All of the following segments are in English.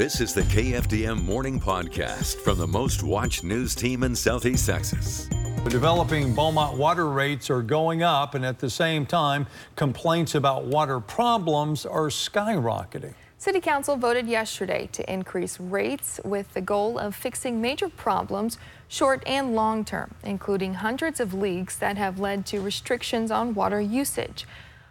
This is the KFDM Morning Podcast from the most watched news team in Southeast Texas. The developing Beaumont water rates are going up, and at the same time, complaints about water problems are skyrocketing. City Council voted yesterday to increase rates with the goal of fixing major problems short and long term, including hundreds of leaks that have led to restrictions on water usage.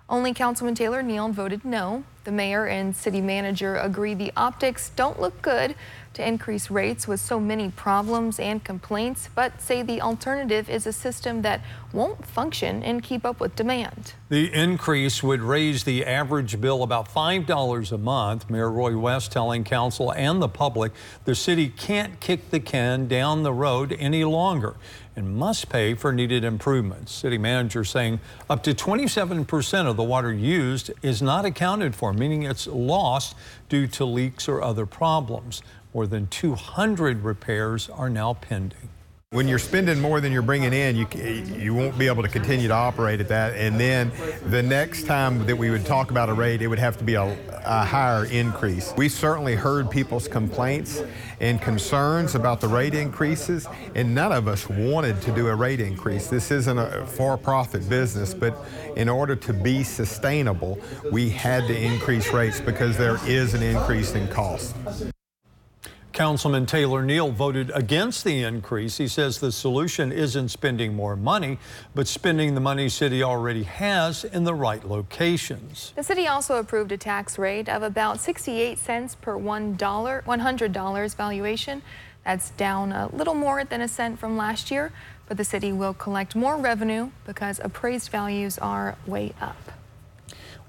Only Councilman Taylor Neild voted no. The mayor and city manager agree the optics don't look good to increase rates with so many problems and complaints, but say the alternative is a system that won't function and keep up with demand. The increase would raise the average bill about $5 a month. Mayor Roy West telling council and the public the city can't kick the can down the road any longer and must pay for needed improvements. City manager saying up to 27% of the water used is not accounted for, meaning it's lost due to leaks or other problems. More than 200 repairs are now pending. When you're spending more than you're bringing in, you you won't be able to continue to operate at that. And then the next time that we would talk about a rate, it would have to be a, a higher increase. We certainly heard people's complaints and concerns about the rate increases, and none of us wanted to do a rate increase. This isn't a for-profit business, but in order to be sustainable, we had to increase rates because there is an increase in cost. Councilman Taylor Neild voted against the increase. He says the solution isn't spending more money, but spending the money city already has in the right locations. The city also approved a tax rate of about 68 cents per $1, $100 valuation. That's down a little more than a cent from last year, but the city will collect more revenue because appraised values are way up.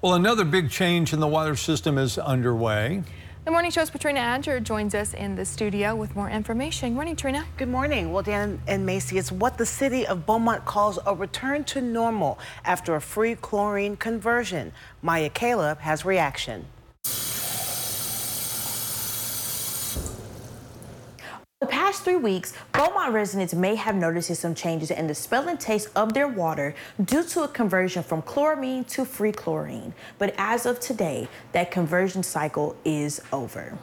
Well, another big change in the water system is underway. The Morning Show's Patrina Adger joins us in the studio with more information. Good morning, Trina. Good morning. Well, Dan and Macy, it's what the city of Beaumont calls a return to normal after a free chlorine conversion. Maya Caleb has reaction. The past three weeks, Beaumont residents may have noticed some changes in the smell and taste of their water due to a conversion from chloramine to free chlorine. But as of today, that conversion cycle is over.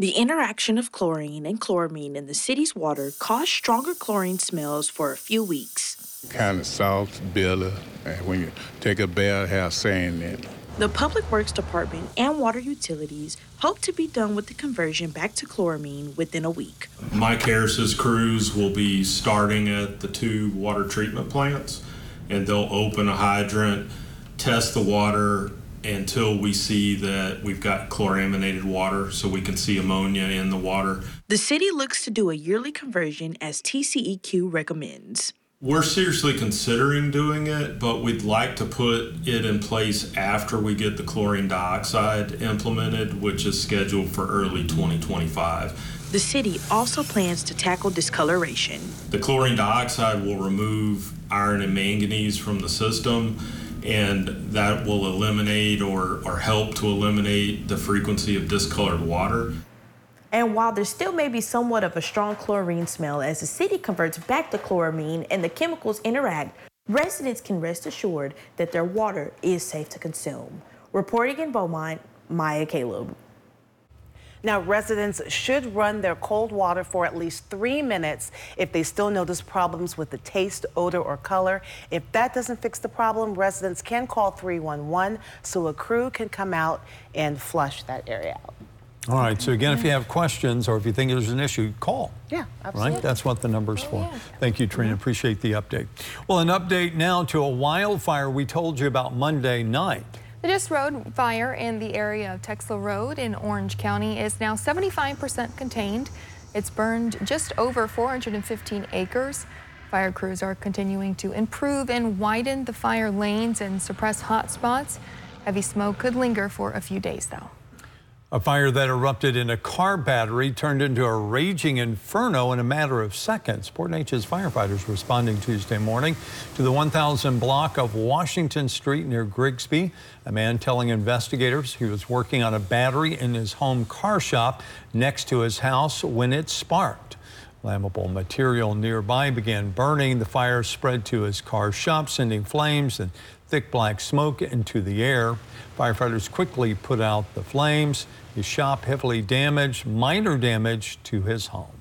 The interaction of chlorine and chloramine in the city's water caused stronger chlorine smells for a few weeks. Kind of salt, bitter, and when you take a bath, have sand in it. The Public Works Department and water utilities hope to be done with the conversion back to chloramine within a week. Mike Harris's crews will be starting at the two water treatment plants and they'll open a hydrant, test the water until we see that we've got chloraminated water so we can see ammonia in the water. The city looks to do a yearly conversion as TCEQ recommends. We're seriously considering doing it, but we'd like to put it in place after we get the chlorine dioxide implemented, which is scheduled for early 2025. The city also plans to tackle discoloration. The chlorine dioxide will remove iron and manganese from the system, and that will eliminate or, or help to eliminate the frequency of discolored water. And while there still may be somewhat of a strong chlorine smell as the city converts back to chloramine and the chemicals interact, residents can rest assured that their water is safe to consume. Reporting in Beaumont, Maya Caleb. Now, residents should run their cold water for at least three minutes if they still notice problems with the taste, odor, or color. If that doesn't fix the problem, residents can call 311 so a crew can come out and flush that area out. All right, so again, if you have questions or if you think there's an issue, call. Yeah, absolutely. Right? That's what the number's Oh, for. yeah. Thank you, Trina. Mm-hmm. Appreciate the update. Well, an update now to a wildfire we told you about Monday night. The Just Road fire in the area of Texel Road in Orange County is now 75% contained. It's burned just over 415 acres. Fire crews are continuing to improve and widen the fire lanes and suppress hot spots. Heavy smoke could linger for a few days, though. A fire that erupted in a car battery turned into a raging inferno in a matter of seconds. Port Neches firefighters responding Tuesday morning to the 1000 block of Washington Street near Grigsby. A man telling investigators he was working on a battery in his home car shop next to his house when it sparked. Flammable material nearby began burning. The fire spread to his car shop, sending flames and thick black smoke into the air. Firefighters quickly put out the flames. His shop heavily damaged, minor damage to his home.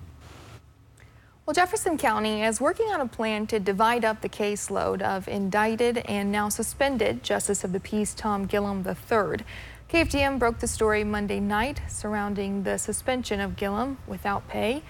Well, Jefferson County is working on a plan to divide up the caseload of indicted and now suspended Justice of the Peace Tom Gillam III. KFDM broke the story Monday night surrounding the suspension of Gillam without pay.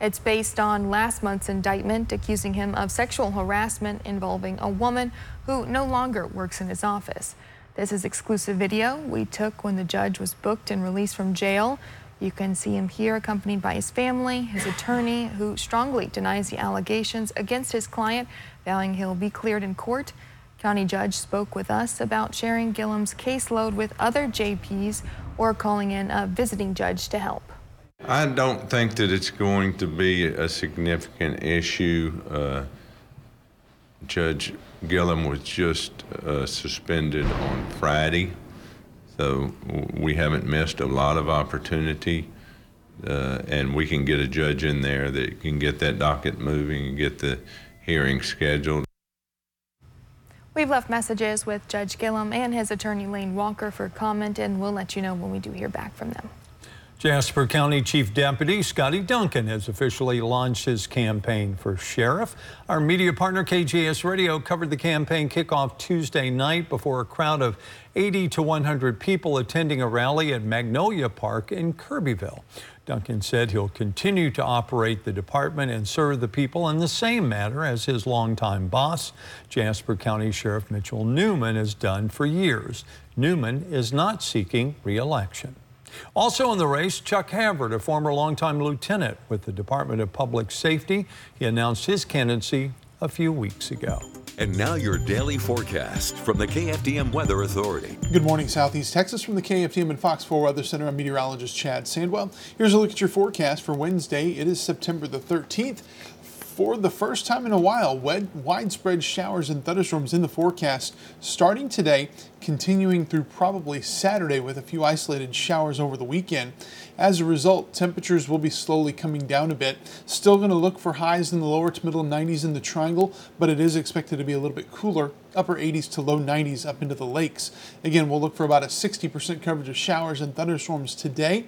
It's based on last month's indictment accusing him of sexual harassment involving a woman who no longer works in his office. This is exclusive video we took when the judge was booked and released from jail. You can see him here accompanied by his family, his attorney, who strongly denies the allegations against his client, vowing he'll be cleared in court. County judge spoke with us about sharing Gillam's caseload with other JPs or calling in a visiting judge to help. I don't think that it's going to be a significant issue. Uh, Judge Gillam was just uh, suspended on Friday. So we haven't missed a lot of opportunity, uh, and we can get a judge in there that can get that docket moving and get the hearing scheduled. We've left messages with Judge Gillam and his attorney Lane Walker for comment, and we'll let you know when we do hear back from them. Jasper County Chief Deputy Scotty Duncan has officially launched his campaign for sheriff. Our media partner KJAS Radio covered the campaign kickoff Tuesday night before a crowd of 80 to 100 people attending a rally at Magnolia Park in Kirbyville. Duncan said he'll continue to operate the department and serve the people in the same manner as his longtime boss, Jasper County Sheriff Mitchell Newman, has done for years. Newman is not seeking reelection. Also in the race, Chuck Havard, a former longtime lieutenant with the Department of Public Safety. He announced his candidacy a few weeks ago. And now your daily forecast from the KFDM Weather Authority. Good morning, Southeast Texas from the KFDM and Fox 4 Weather Center. I'm meteorologist Chad Sandwell. Here's a look at your forecast for Wednesday. It is September the 13th for the first time in a while, widespread showers and thunderstorms in the forecast starting today, continuing through probably Saturday with a few isolated showers over the weekend. As a result, temperatures will be slowly coming down a bit. Still going to look for highs in the lower to middle 90s in the triangle, but it is expected to be a little bit cooler, upper 80s to low 90s up into the lakes. Again, we'll look for about a 60% coverage of showers and thunderstorms today.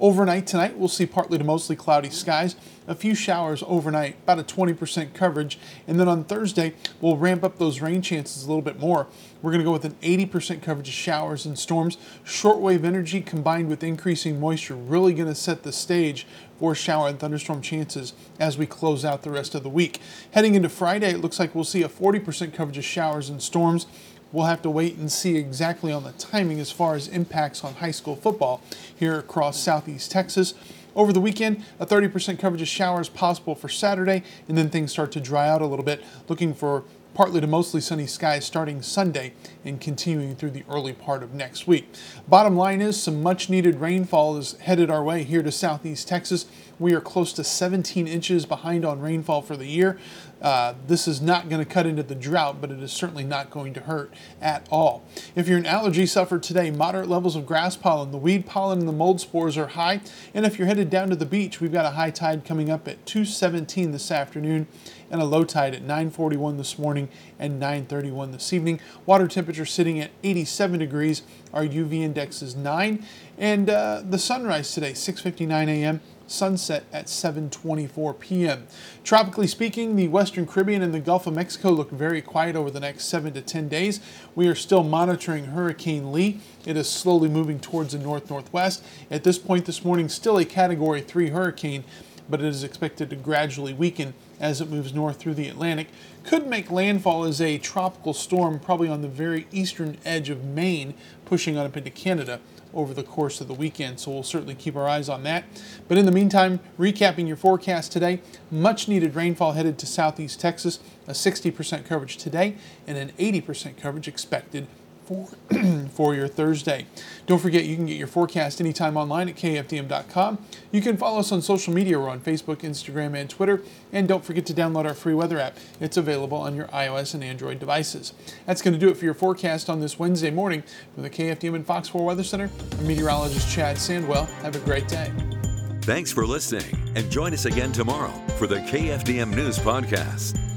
Overnight tonight, we'll see partly to mostly cloudy skies, a few showers overnight, about a 20% coverage. And then on Thursday, we'll ramp up those rain chances a little bit more. We're going to go with an 80% coverage of showers and storms. Shortwave energy combined with increasing moisture really going to set the stage for shower and thunderstorm chances as we close out the rest of the week. Heading into Friday, it looks like we'll see a 40% coverage of showers and storms. We'll have to wait and see exactly on the timing as far as impacts on high school football here across southeast Texas. Over the weekend, a 30% coverage of showers possible for Saturday, and then things start to dry out a little bit. Looking for partly to mostly sunny skies starting Sunday and continuing through the early part of next week. Bottom line is some much needed rainfall is headed our way here to southeast Texas. We are close to 17 inches behind on rainfall for the year. Uh, this is not going to cut into the drought, but it is certainly not going to hurt at all. If you're an allergy sufferer today, moderate levels of grass pollen, the weed pollen, and the mold spores are high. And if you're headed down to the beach, we've got a high tide coming up at 217 this afternoon and a low tide at 941 this morning and 931 this evening. Water temperature sitting at 87 degrees. Our UV index is 9. And uh, the sunrise today, 6.59 a.m sunset at 7:24 p.m. Tropically speaking, the Western Caribbean and the Gulf of Mexico look very quiet over the next 7 to 10 days. We are still monitoring Hurricane Lee. It is slowly moving towards the north-northwest. At this point this morning, still a category 3 hurricane, but it is expected to gradually weaken as it moves north through the Atlantic. Could make landfall as a tropical storm probably on the very eastern edge of Maine, pushing on up into Canada over the course of the weekend. So we'll certainly keep our eyes on that. But in the meantime, recapping your forecast today, much needed rainfall headed to southeast Texas, a 60% coverage today, and an 80% coverage expected for, for your Thursday. Don't forget, you can get your forecast anytime online at kfdm.com. You can follow us on social media. We're on Facebook, Instagram, and Twitter. And don't forget to download our free weather app. It's available on your iOS and Android devices. That's going to do it for your forecast on this Wednesday morning from the KFDM and Fox 4 Weather Center. I'm meteorologist Chad Sandwell. Have a great day. Thanks for listening, and join us again tomorrow for the KFDM News Podcast.